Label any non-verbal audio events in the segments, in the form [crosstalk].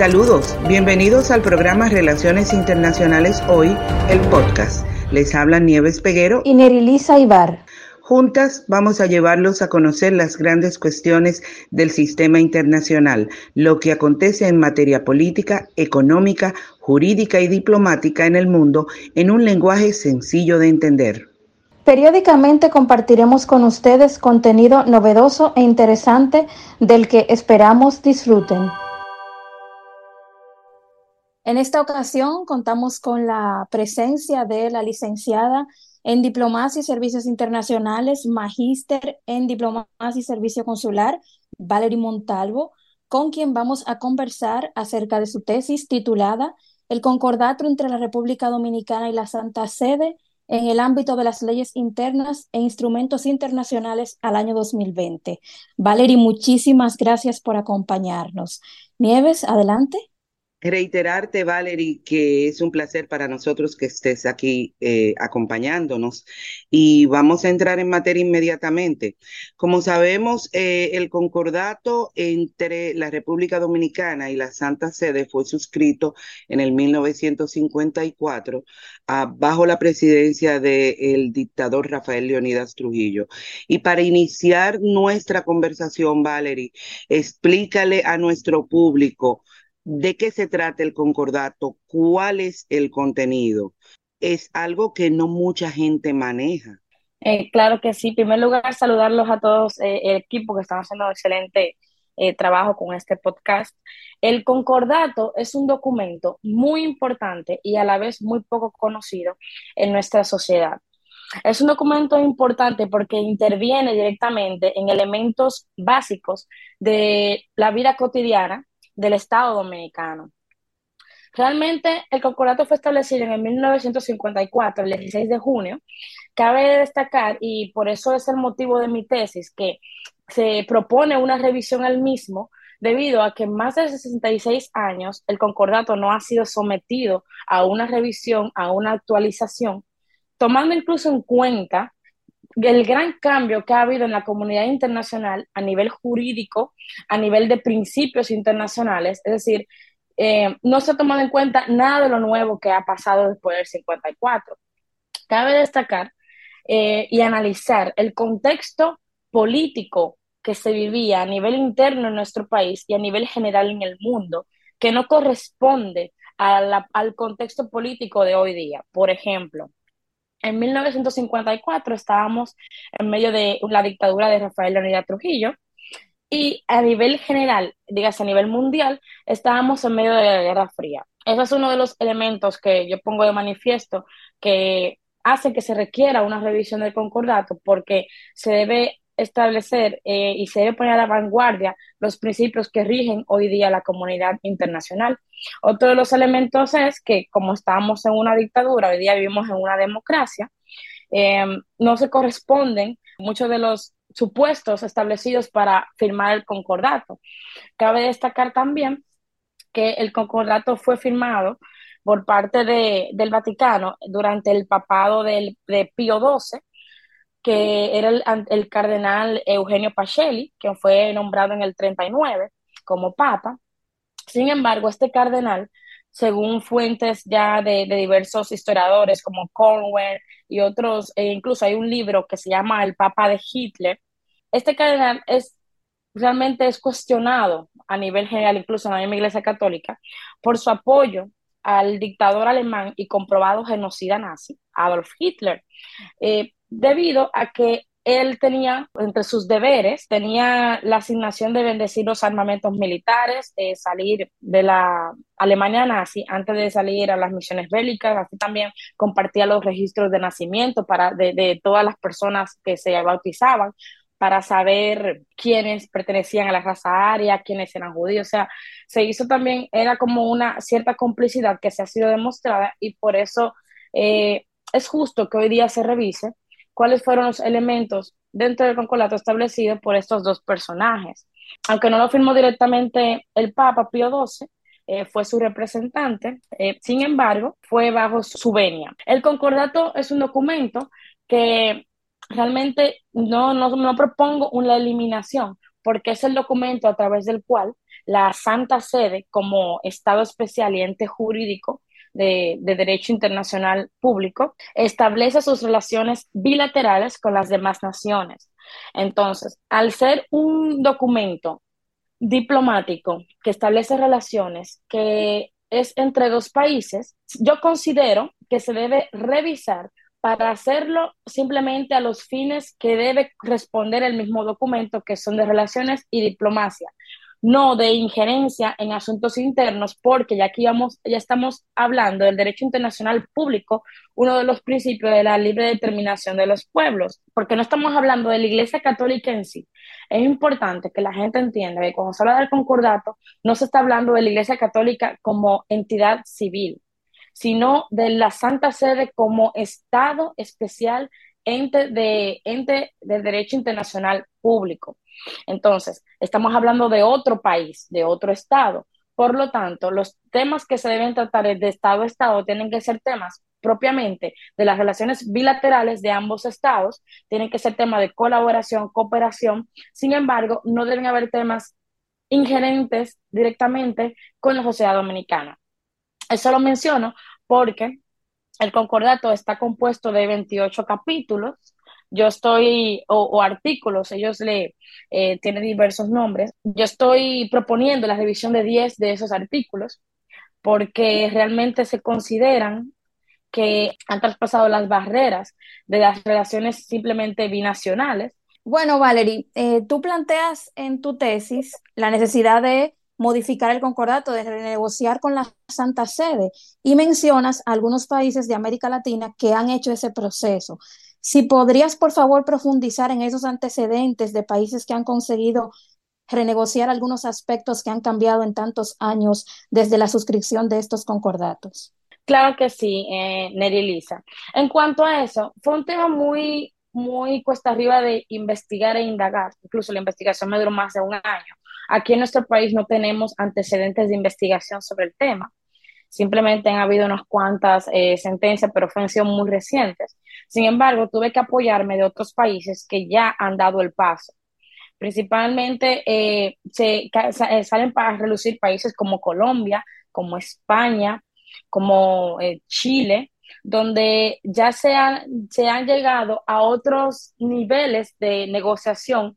Saludos, bienvenidos al programa Relaciones Internacionales Hoy, el podcast. Les habla Nieves Peguero y Nerilisa Ibar. Juntas vamos a llevarlos a conocer las grandes cuestiones del sistema internacional, lo que acontece en materia política, económica, jurídica y diplomática en el mundo en un lenguaje sencillo de entender. Periódicamente compartiremos con ustedes contenido novedoso e interesante del que esperamos disfruten. En esta ocasión contamos con la presencia de la licenciada en Diplomacia y Servicios Internacionales, magíster en Diplomacia y Servicio Consular, Valerie Montalvo, con quien vamos a conversar acerca de su tesis titulada El concordato entre la República Dominicana y la Santa Sede en el ámbito de las leyes internas e instrumentos internacionales al año 2020. Valerie, muchísimas gracias por acompañarnos. Nieves, adelante. Reiterarte, Valerie, que es un placer para nosotros que estés aquí eh, acompañándonos y vamos a entrar en materia inmediatamente. Como sabemos, eh, el concordato entre la República Dominicana y la Santa Sede fue suscrito en el 1954 ah, bajo la presidencia del dictador Rafael Leonidas Trujillo. Y para iniciar nuestra conversación, Valerie, explícale a nuestro público de qué se trata el concordato, cuál es el contenido. Es algo que no mucha gente maneja. Eh, claro que sí. En primer lugar, saludarlos a todos eh, el equipo que están haciendo un excelente eh, trabajo con este podcast. El concordato es un documento muy importante y a la vez muy poco conocido en nuestra sociedad. Es un documento importante porque interviene directamente en elementos básicos de la vida cotidiana del Estado Dominicano. Realmente el concordato fue establecido en el 1954, el 16 de junio. Cabe destacar, y por eso es el motivo de mi tesis, que se propone una revisión al mismo debido a que en más de 66 años el concordato no ha sido sometido a una revisión, a una actualización, tomando incluso en cuenta el gran cambio que ha habido en la comunidad internacional a nivel jurídico, a nivel de principios internacionales, es decir, eh, no se ha tomado en cuenta nada de lo nuevo que ha pasado después del 54. Cabe destacar eh, y analizar el contexto político que se vivía a nivel interno en nuestro país y a nivel general en el mundo, que no corresponde al contexto político de hoy día. Por ejemplo, en 1954 estábamos en medio de la dictadura de Rafael Leonidas Trujillo y a nivel general, digas a nivel mundial, estábamos en medio de la Guerra Fría. Ese es uno de los elementos que yo pongo de manifiesto que hace que se requiera una revisión del concordato porque se debe establecer eh, y se debe poner a la vanguardia los principios que rigen hoy día la comunidad internacional. Otro de los elementos es que como estamos en una dictadura, hoy día vivimos en una democracia, eh, no se corresponden muchos de los supuestos establecidos para firmar el concordato. Cabe destacar también que el concordato fue firmado por parte de, del Vaticano durante el papado del, de Pío XII que era el, cardenal Eugenio Pacelli, que fue nombrado en el 39 como papa. Sin embargo, este cardenal, según fuentes ya de, diversos historiadores como Cornwell y otros, e incluso hay un libro que se llama El Papa de Hitler, este cardenal es realmente es cuestionado a nivel general, incluso en la Iglesia Católica, por su apoyo al dictador alemán y comprobado genocida nazi, Adolf Hitler. Eh, debido a que él tenía, entre sus deberes, tenía la asignación de bendecir los armamentos militares, eh, salir de la Alemania nazi antes de salir a las misiones bélicas, así también compartía los registros de nacimiento para, de, todas las personas que se bautizaban para saber quiénes pertenecían a la raza aria, quiénes eran judíos, o sea, se hizo también, era como una cierta complicidad que se ha sido demostrada y por eso eh, es justo que hoy día se revise cuáles fueron los elementos dentro del concordato establecido por estos dos personajes. Aunque no lo firmó directamente el Papa Pío XII, eh, fue su representante, eh, sin embargo, fue bajo su venia. El concordato es un documento que realmente no, no, no propongo una eliminación, porque es el documento a través del cual la Santa Sede, como Estado especial y ente jurídico de, de, derecho internacional público, establece sus relaciones bilaterales con las demás naciones. Entonces, al ser un documento diplomático que establece relaciones que es entre dos países, yo considero que se debe revisar para hacerlo simplemente a los fines que debe responder el mismo documento, que son de relaciones y diplomacia, no de injerencia en asuntos internos, porque ya aquí vamos, ya estamos hablando del derecho internacional público, uno de los principios de la libre determinación de los pueblos, porque no estamos hablando de la Iglesia Católica en sí. Es importante que la gente entienda que cuando se habla del concordato, no se está hablando de la Iglesia Católica como entidad civil, sino de la Santa Sede como Estado especial ente de, ente de derecho internacional público. Entonces, estamos hablando de otro país, de otro Estado. Por lo tanto, los temas que se deben tratar de Estado a Estado tienen que ser temas propiamente de las relaciones bilaterales de ambos estados, tienen que ser temas de colaboración, cooperación. Sin embargo, no deben haber temas ingerentes directamente con la sociedad dominicana. Eso lo menciono porque el concordato está compuesto de 28 capítulos. Yo estoy, o, artículos, ellos le eh, tienen diversos nombres. Yo estoy proponiendo la revisión de 10 de esos artículos porque realmente se consideran que han traspasado las barreras de las relaciones simplemente binacionales. Bueno, Valerie, eh, tú planteas en tu tesis la necesidad de modificar el concordato, de renegociar con la Santa Sede y mencionas algunos países de América Latina que han hecho ese proceso. Si podrías, por favor, profundizar en esos antecedentes de países que han conseguido renegociar algunos aspectos que han cambiado en tantos años desde la suscripción de estos concordatos. Claro que sí, eh. En cuanto a eso, fue un tema muy, muy cuesta arriba de investigar e indagar. Incluso la investigación me duró más de un año. Aquí en nuestro país no tenemos antecedentes de investigación sobre el tema. Simplemente han habido unas cuantas eh, sentencias, pero han sido muy recientes. Sin embargo, tuve que apoyarme de otros países que ya han dado el paso. Principalmente eh, se, eh, salen para relucir países como Colombia, como España, como Chile, donde ya se se han llegado a otros niveles de negociación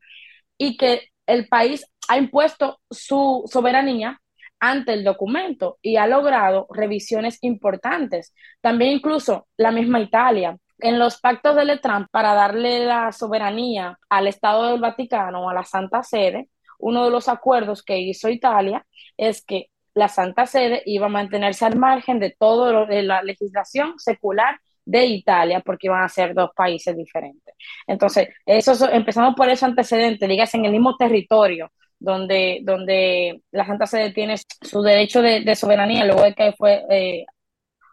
y que el país ha impuesto su soberanía ante el documento y ha logrado revisiones importantes. También incluso la misma Italia. En los pactos de Letrán, para darle la soberanía al Estado del Vaticano, a la Santa Sede, uno de los acuerdos que hizo Italia es que la Santa Sede iba a mantenerse al margen de toda la legislación secular de Italia, porque iban a ser dos países diferentes. Entonces, eso, empezamos por ese antecedente, digas, en el mismo territorio, donde, donde la Santa Sede tiene su derecho de, soberanía luego de que fue eh,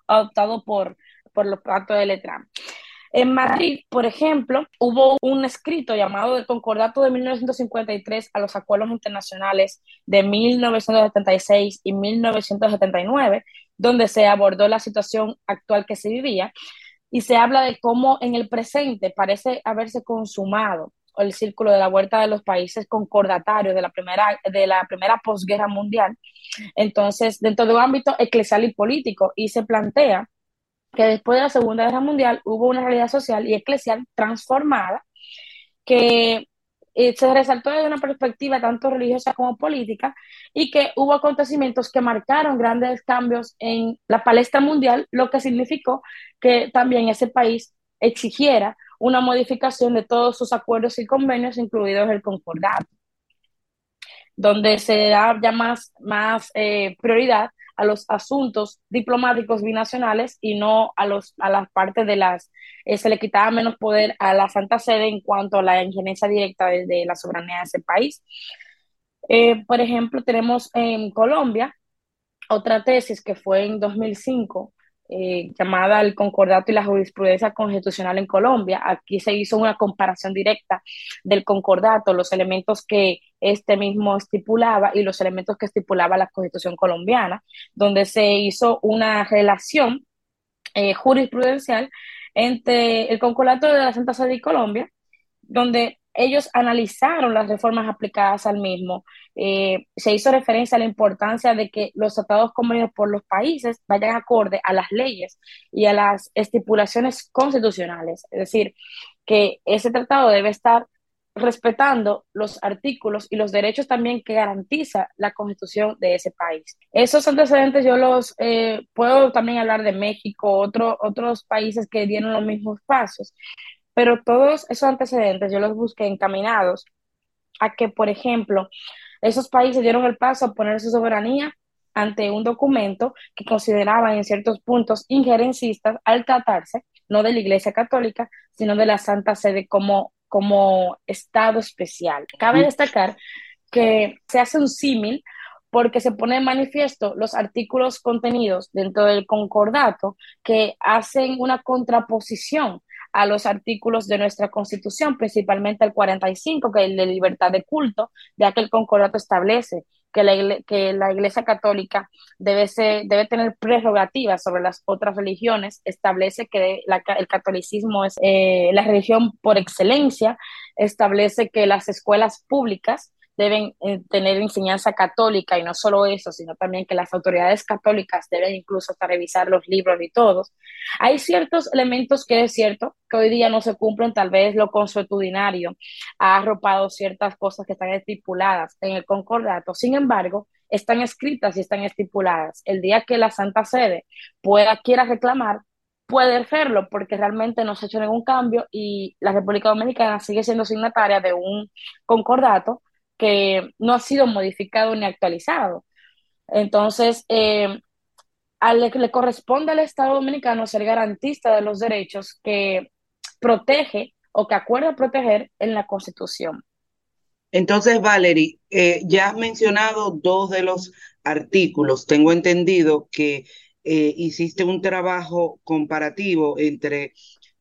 adoptado por, por los pactos de Letrán. En Madrid, por ejemplo, hubo un escrito llamado el Concordato de 1953 a los acuerdos internacionales de 1976 y 1979, donde se abordó la situación actual que se vivía y se habla de cómo en el presente parece haberse consumado el círculo de la vuelta de los países concordatarios de la primera, de la primera posguerra mundial. Entonces, dentro de un ámbito eclesial y político, y se plantea que después de la Segunda Guerra Mundial hubo una realidad social y eclesial transformada que eh, se resaltó desde una perspectiva tanto religiosa como política y que hubo acontecimientos que marcaron grandes cambios en la palestra mundial, lo que significó que también ese país exigiera una modificación de todos sus acuerdos y convenios, incluidos el concordato, donde se da ya más, más eh, prioridad a los asuntos diplomáticos binacionales y no a, los, a las partes de las... Eh, se le quitaba menos poder a la Santa Sede en cuanto a la injerencia directa de, la soberanía de ese país. Eh, por ejemplo, tenemos en Colombia otra tesis que fue en 2005 eh, llamada el Concordato y la Jurisprudencia Constitucional en Colombia. Aquí se hizo una comparación directa del concordato, los elementos que este mismo estipulaba y los elementos que estipulaba la Constitución colombiana, donde se hizo una relación eh, jurisprudencial entre el concordato de la Santa Sede y Colombia, donde ellos analizaron las reformas aplicadas al mismo. Eh, se hizo referencia a la importancia de que los tratados convenidos por los países vayan acorde a las leyes y a las estipulaciones constitucionales. Es decir, que ese tratado debe estar respetando los artículos y los derechos también que garantiza la constitución de ese país. Esos antecedentes yo los eh, puedo también hablar de México, otro, otros países que dieron los mismos pasos, pero todos esos antecedentes yo los busqué encaminados a que, por ejemplo, esos países dieron el paso a poner su soberanía ante un documento que consideraba en ciertos puntos injerencistas al tratarse no de la Iglesia Católica, sino de la Santa Sede como como estado especial. Cabe destacar que se hace un símil porque se pone en manifiesto los artículos contenidos dentro del concordato que hacen una contraposición a los artículos de nuestra Constitución, principalmente el 45, que es el de libertad de culto, ya que el concordato establece que la, que la Iglesia Católica debe, ser, debe tener prerrogativas sobre las otras religiones, establece que el catolicismo es eh, la religión por excelencia, establece que las escuelas públicas deben eh, tener enseñanza católica y no solo eso, sino también que las autoridades católicas deben incluso hasta revisar los libros y todos. Hay ciertos elementos que es cierto que hoy día no se cumplen, tal vez lo consuetudinario ha arropado ciertas cosas que están estipuladas en el concordato, sin embargo, están escritas y están estipuladas. El día que la Santa Sede pueda, quiera reclamar, puede hacerlo porque realmente no se ha hecho ningún cambio y la República Dominicana sigue siendo signataria de un concordato que no ha sido modificado ni actualizado. Entonces, eh, le, corresponde al Estado Dominicano ser garantista de los derechos que protege o que acuerda proteger en la Constitución. Entonces, Valerie, eh, ya has mencionado dos de los artículos. Tengo entendido que eh, hiciste un trabajo comparativo entre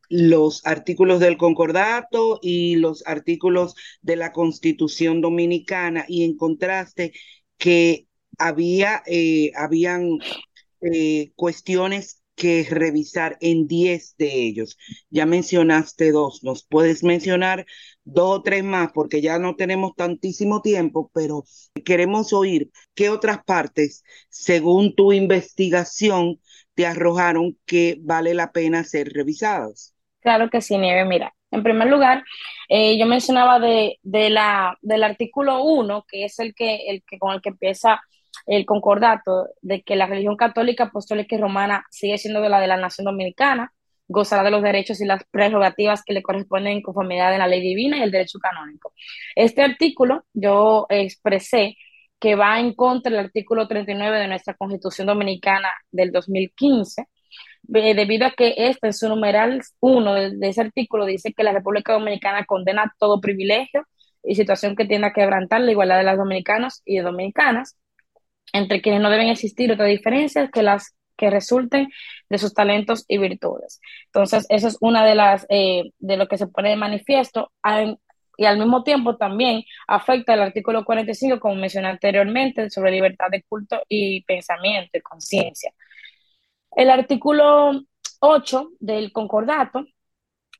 los artículos del concordato y los artículos de la Constitución Dominicana y encontraste que había, eh, habían eh, cuestiones que revisar en 10 de ellos. Ya mencionaste dos, nos puedes mencionar dos o tres más porque ya no tenemos tantísimo tiempo, pero queremos oír qué otras partes, según tu investigación, te arrojaron que vale la pena ser revisadas. Claro que sí, Nieve. Mira, en primer lugar, eh, yo mencionaba de, la, del artículo 1, que es el que, el que con el que empieza el concordato de que la religión católica, apostólica y romana sigue siendo de la de la nación dominicana, gozará de los derechos y las prerrogativas que le corresponden en conformidad de la ley divina y el derecho canónico. Este artículo yo expresé que va en contra del artículo 39 de nuestra Constitución Dominicana del 2015, debido a que este en su numeral 1 de, ese artículo dice que la República Dominicana condena todo privilegio y situación que tienda a quebrantar la igualdad de las dominicanos y dominicanas, entre quienes no deben existir otras diferencias que las que resulten de sus talentos y virtudes. Entonces, eso es una de las eh, de lo que se pone de manifiesto y al mismo tiempo también afecta el artículo 45, como mencioné anteriormente, sobre libertad de culto y pensamiento y conciencia. El artículo 8 del concordato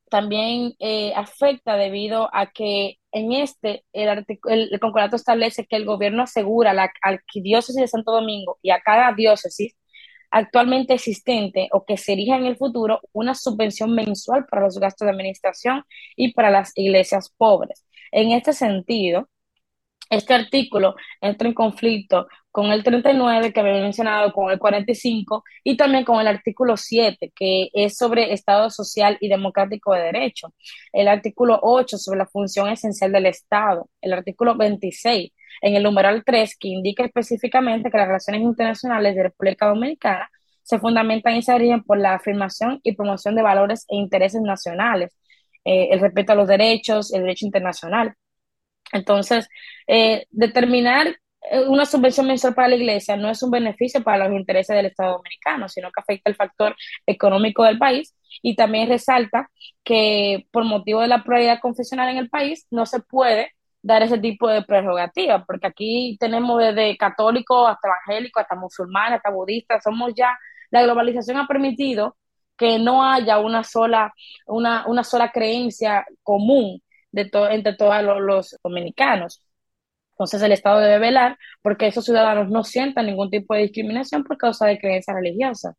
también eh, afecta debido a que en este el, concordato establece que el gobierno asegura la arquidiócesis de Santo Domingo y a cada diócesis actualmente existente o que se erija en el futuro una subvención mensual para los gastos de administración y para las iglesias pobres. En este sentido, este artículo entra en conflicto con el 39 que había mencionado, con el 45 y también con el artículo 7 que es sobre Estado social y democrático de derecho, el artículo 8 sobre la función esencial del Estado, el artículo 26 en el numeral 3 que indica específicamente que las relaciones internacionales de República Dominicana se fundamentan y se rigen por la afirmación y promoción de valores e intereses nacionales, eh, el respeto a los derechos, el derecho internacional. Entonces, eh, determinar eh, una subvención mensual para la iglesia no es un beneficio para los intereses del Estado dominicano, sino que afecta el factor económico del país. Y también resalta que por motivo de la pluralidad confesional en el país no se puede dar ese tipo de prerrogativa, porque aquí tenemos desde católicos hasta evangélicos, hasta musulmanes, hasta budistas, somos ya, la globalización ha permitido que no haya una sola, una, una sola creencia común de entre todos los dominicanos. Entonces el Estado debe velar porque esos ciudadanos no sientan ningún tipo de discriminación por causa de creencia religiosa.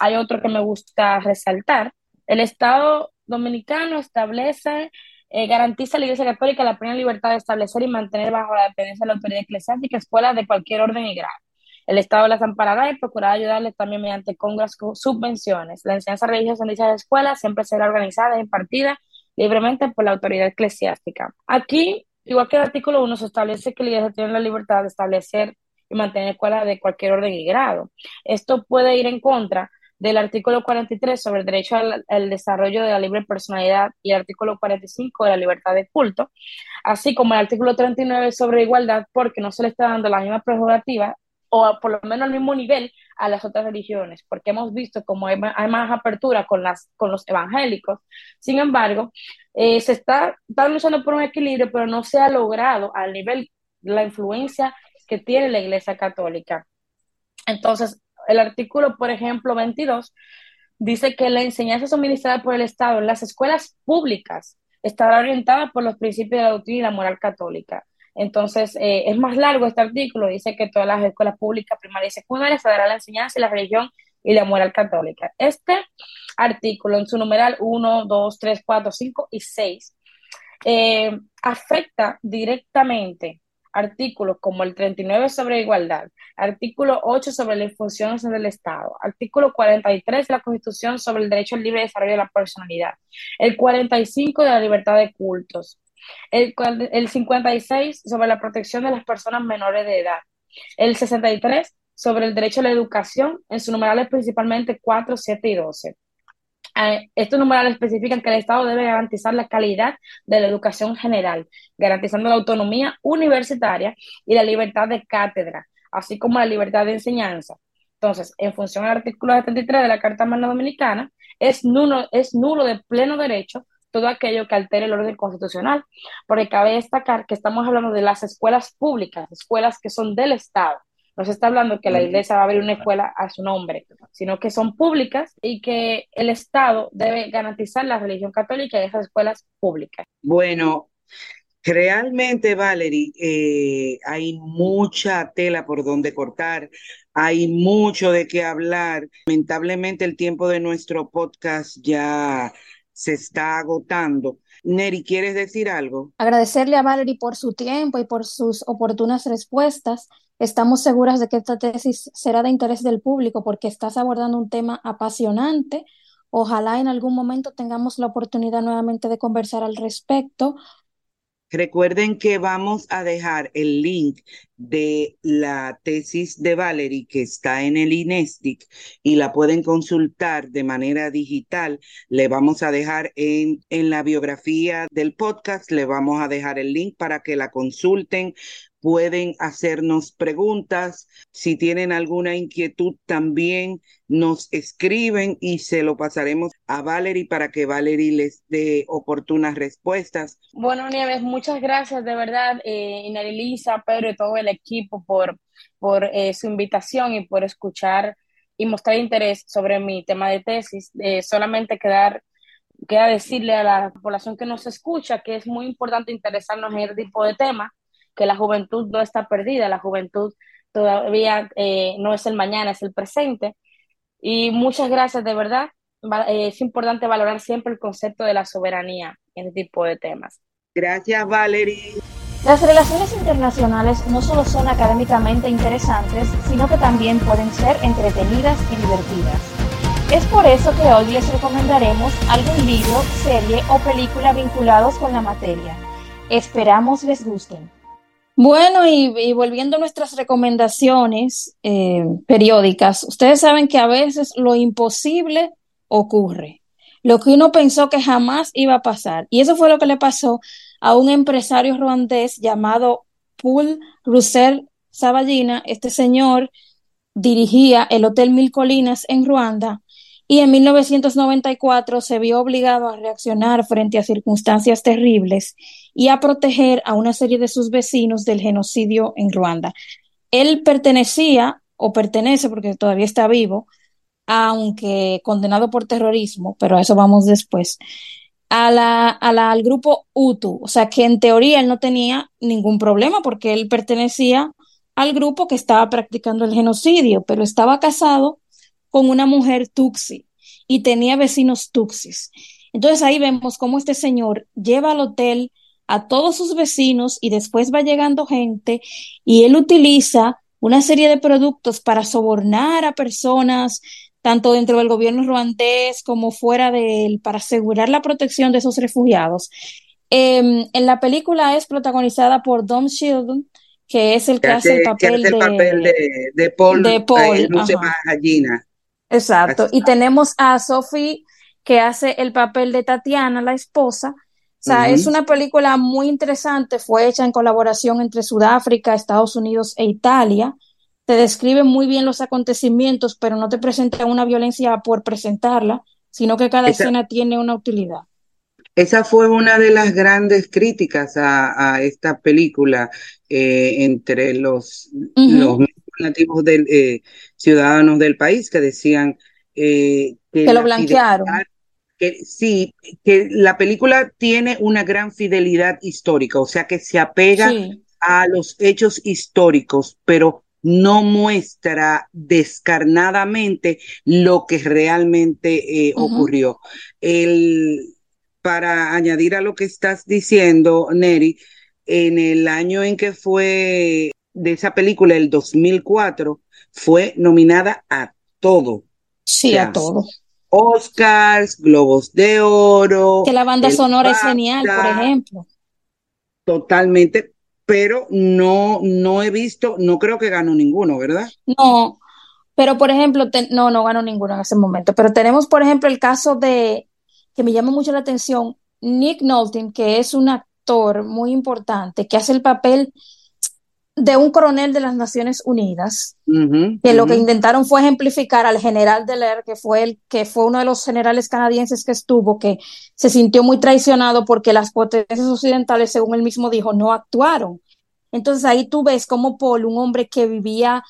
Hay otro que me gusta resaltar. El Estado dominicano establece, eh, garantiza a la Iglesia Católica la plena libertad de establecer y mantener bajo la dependencia de la autoridad eclesiástica escuelas de cualquier orden y grado. El Estado las amparará y procurará ayudarles también mediante congresos con subvenciones. La enseñanza religiosa en dichas escuelas siempre será organizada y impartida libremente por la autoridad eclesiástica. Aquí Igual que el artículo 1 se establece que la iglesia tiene la libertad de establecer y mantener escuelas de cualquier orden y grado. Esto puede ir en contra del artículo 43 sobre el derecho al, desarrollo de la libre personalidad y el artículo 45 de la libertad de culto, así como el artículo 39 sobre igualdad, porque no se le está dando la misma prerrogativa o por lo menos al mismo nivel a las otras religiones, porque hemos visto como hay, más apertura con, las, con los evangélicos. Sin embargo, eh, se está, está luchando por un equilibrio, pero no se ha logrado al nivel la influencia que tiene la Iglesia Católica. Entonces, el artículo, por ejemplo, 22, dice que la enseñanza suministrada por el Estado en las escuelas públicas estará orientada por los principios de la doctrina y la moral católica. Entonces, eh, es más largo este artículo, dice que todas las escuelas públicas primarias y secundarias se dará la enseñanza y la religión y la moral católica. Este artículo en su numeral 1, 2, 3, 4, 5 y 6 eh, afecta directamente artículos como el 39 sobre igualdad, artículo 8 sobre las funciones del Estado, artículo 43 de la Constitución sobre el derecho al libre desarrollo de la personalidad, el 45 de la libertad de cultos, el, el 56 sobre la protección de las personas menores de edad, el 63 sobre el derecho a la educación, en sus numerales principalmente 4, 7 y 12. Eh, estos numerales especifican que el Estado debe garantizar la calidad de la educación general, garantizando la autonomía universitaria y la libertad de cátedra, así como la libertad de enseñanza. Entonces, en función al artículo 73 de la Carta Magna Dominicana, es nulo, es nulo de pleno derecho todo aquello que altere el orden constitucional, porque cabe destacar que estamos hablando de las escuelas públicas, escuelas que son del Estado. No se está hablando que la iglesia va a abrir una escuela a su nombre, sino que son públicas y que el Estado debe garantizar la religión católica en esas escuelas públicas. Bueno, Realmente, Valerie, eh, hay mucha tela por donde cortar, hay mucho de qué hablar. Lamentablemente el tiempo de nuestro podcast ya se está agotando. Neri, ¿quieres decir algo? Agradecerle a Valerie por su tiempo y por sus oportunas respuestas. Estamos seguras de que esta tesis será de interés del público porque estás abordando un tema apasionante. Ojalá en algún momento tengamos la oportunidad nuevamente de conversar al respecto. Recuerden que vamos a dejar el link de la tesis de Valerie que está en el INESTIC y la pueden consultar de manera digital. Le vamos a dejar en, en la biografía del podcast, le vamos a dejar el link para que la consulten pueden hacernos preguntas. Si tienen alguna inquietud, también nos escriben y se lo pasaremos a Valerie para que Valerie les dé oportunas respuestas. Bueno, Nieves, muchas gracias de verdad, eh, Lisa, Pedro y todo el equipo por, por eh, su invitación y por escuchar y mostrar interés sobre mi tema de tesis. Eh, solamente quedar queda decirle a la población que nos escucha que es muy importante interesarnos en este tipo de temas que la juventud no está perdida, la juventud todavía eh, no es el mañana, es el presente. Y muchas gracias, de verdad. Eh, es importante valorar siempre el concepto de la soberanía en este tipo de temas. Gracias, Valerie. Las relaciones internacionales no solo son académicamente interesantes, sino que también pueden ser entretenidas y divertidas. Es por eso que hoy les recomendaremos algún libro, serie o película vinculados con la materia. Esperamos les gusten. Bueno, y, volviendo a nuestras recomendaciones eh, periódicas, ustedes saben que a veces lo imposible ocurre, lo que uno pensó que jamás iba a pasar. Y eso fue lo que le pasó a un empresario ruandés llamado Paul Russell Saballina. Este señor dirigía el Hotel Mil Colinas en Ruanda y en 1994 se vio obligado a reaccionar frente a circunstancias terribles y a proteger a una serie de sus vecinos del genocidio en Ruanda. Él pertenecía o pertenece, porque todavía está vivo, aunque condenado por terrorismo, pero a eso vamos después, al grupo Hutu. O sea que en teoría él no tenía ningún problema porque él pertenecía al grupo que estaba practicando el genocidio, pero estaba casado con una mujer Tuxi y tenía vecinos Tuxis. Entonces ahí vemos cómo este señor lleva al hotel a todos sus vecinos y después va llegando gente y él utiliza una serie de productos para sobornar a personas, tanto dentro del gobierno ruandés como fuera de él, para asegurar la protección de esos refugiados. Em, en la película es protagonizada por Dom Sheldon, que es el que, hace, el papel, de, Paul, de Paul Gallina. Exacto. Y tenemos a Sophie, que hace el papel de Tatiana, la esposa, o sea, es una película muy interesante, fue hecha en colaboración entre Sudáfrica, Estados Unidos e Italia. Te describe muy bien los acontecimientos, pero no te presenta una violencia por presentarla, sino que cada escena tiene una utilidad. Esa fue una de las grandes críticas a, esta película eh, entre los, nativos del, eh, ciudadanos del país que decían eh, que, lo blanquearon. que sí, que la película tiene una gran fidelidad histórica, o sea que se apega a los hechos históricos, pero no muestra descarnadamente lo que realmente eh, ocurrió. El, para añadir a lo que estás diciendo, Neri, en el año en que fue de esa película, el 2004, fue nominada a todo. Sí, a todo. Oscars, Globos de Oro. Que la banda sonora es genial, por ejemplo. Totalmente, pero no, no he visto, no creo que ganó ninguno, ¿verdad? No, pero por ejemplo, no, no ganó ninguno en ese momento. Pero tenemos, por ejemplo, el caso de, que me llama mucho la atención, Nick Nolte, que es un actor muy importante, que hace el papel de un coronel de las Naciones Unidas, que lo que intentaron fue ejemplificar al general Deler, que fue el que fue uno de los generales canadienses que estuvo, que se sintió muy traicionado porque las potencias occidentales, según él mismo dijo, no actuaron. Entonces ahí tú ves como Paul, un hombre que vivía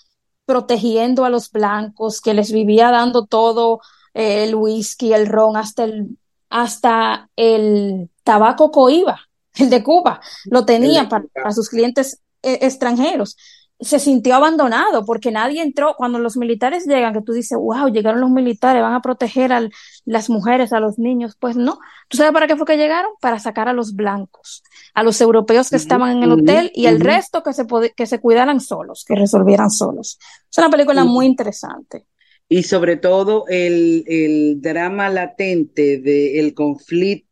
protegiendo a los blancos, que les vivía dando todo eh, el whisky, el ron, hasta el, hasta el tabaco coiba, [laughs] el de Cuba, lo tenía para, para sus clientes eh, extranjeros. Se sintió abandonado porque nadie entró. Cuando los militares llegan, que tú dices, wow, llegaron los militares, van a proteger a las mujeres, a los niños. Pues no. ¿Tú sabes para qué fue que llegaron? Para sacar a los blancos, a los europeos que estaban en el hotel y el resto que se, que se cuidaran solos, que resolvieran solos. Es una película muy interesante y sobre todo el, el drama latente del conflicto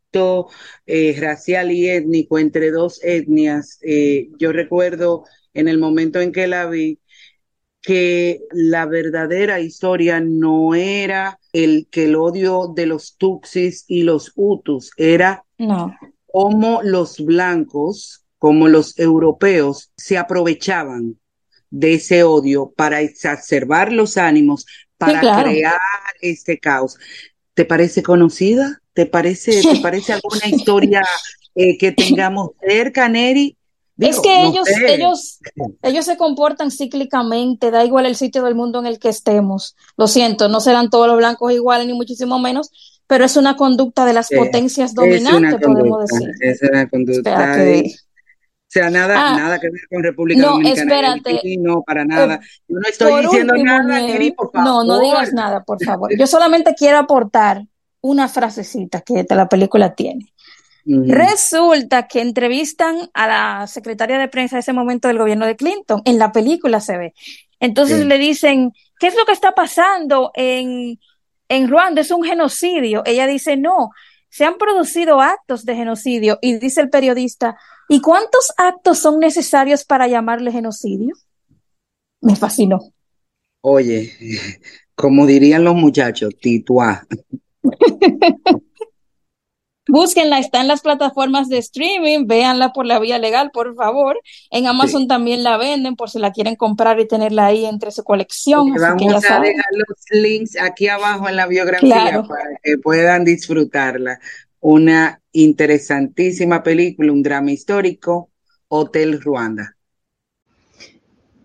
eh, racial y étnico entre dos etnias. Eh, yo recuerdo en el momento en que la vi que la verdadera historia no era el que el odio de los Tutsis y los Hutus, era no. cómo los blancos, como los europeos, se aprovechaban de ese odio para exacerbar los ánimos, para crear este caos. ¿Te parece conocida? ¿Te parece, ¿te parece alguna [laughs] historia eh, que tengamos cerca, Neri? es que ellos, ellos, ellos se comportan cíclicamente, da igual el sitio del mundo en el que estemos. Lo siento, no serán todos los blancos iguales, ni muchísimo menos, pero es una conducta de las potencias dominantes, podemos decir. Es una conducta. O sea, nada, ah, nada que ver con República no, Dominicana. Espérate. no, para nada. Yo no estoy diciendo nada, Neri, por favor. No, no digas nada, por favor. Yo solamente quiero aportar una frasecita que la película tiene. Resulta que entrevistan a la secretaria de prensa de ese momento del gobierno de Clinton, en la película se ve. Entonces le dicen, ¿qué es lo que está pasando en, en Ruanda? Es un genocidio. Ella dice, no, se han producido actos de genocidio. Y dice el periodista, ¿y cuántos actos son necesarios para llamarle genocidio? Me fascinó. Oye, como dirían los muchachos, tituá. [laughs] Búsquenla, está en las plataformas de streaming, véanla por la vía legal, por favor. En Amazon también la venden por si la quieren comprar y tenerla ahí entre su colección. vamos a dejar los links aquí abajo en la biografía para que puedan disfrutarla. Una interesantísima película, un drama histórico, Hotel Ruanda.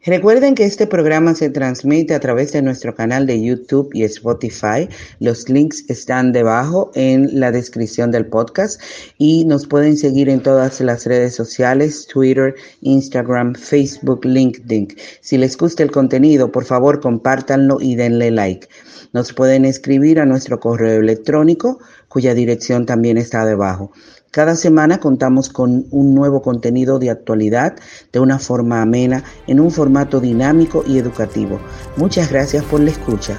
Recuerden que este programa se transmite a través de nuestro canal de YouTube y Spotify. Los links están debajo en la descripción del podcast y nos pueden seguir en todas las redes sociales, Twitter, Instagram, Facebook, LinkedIn. Si les gusta el contenido, por favor compártanlo y denle like. Nos pueden escribir a nuestro correo electrónico, cuya dirección también está debajo. Cada semana contamos con un nuevo contenido de actualidad de una forma amena, en un formato dinámico y educativo. Muchas gracias por la escucha.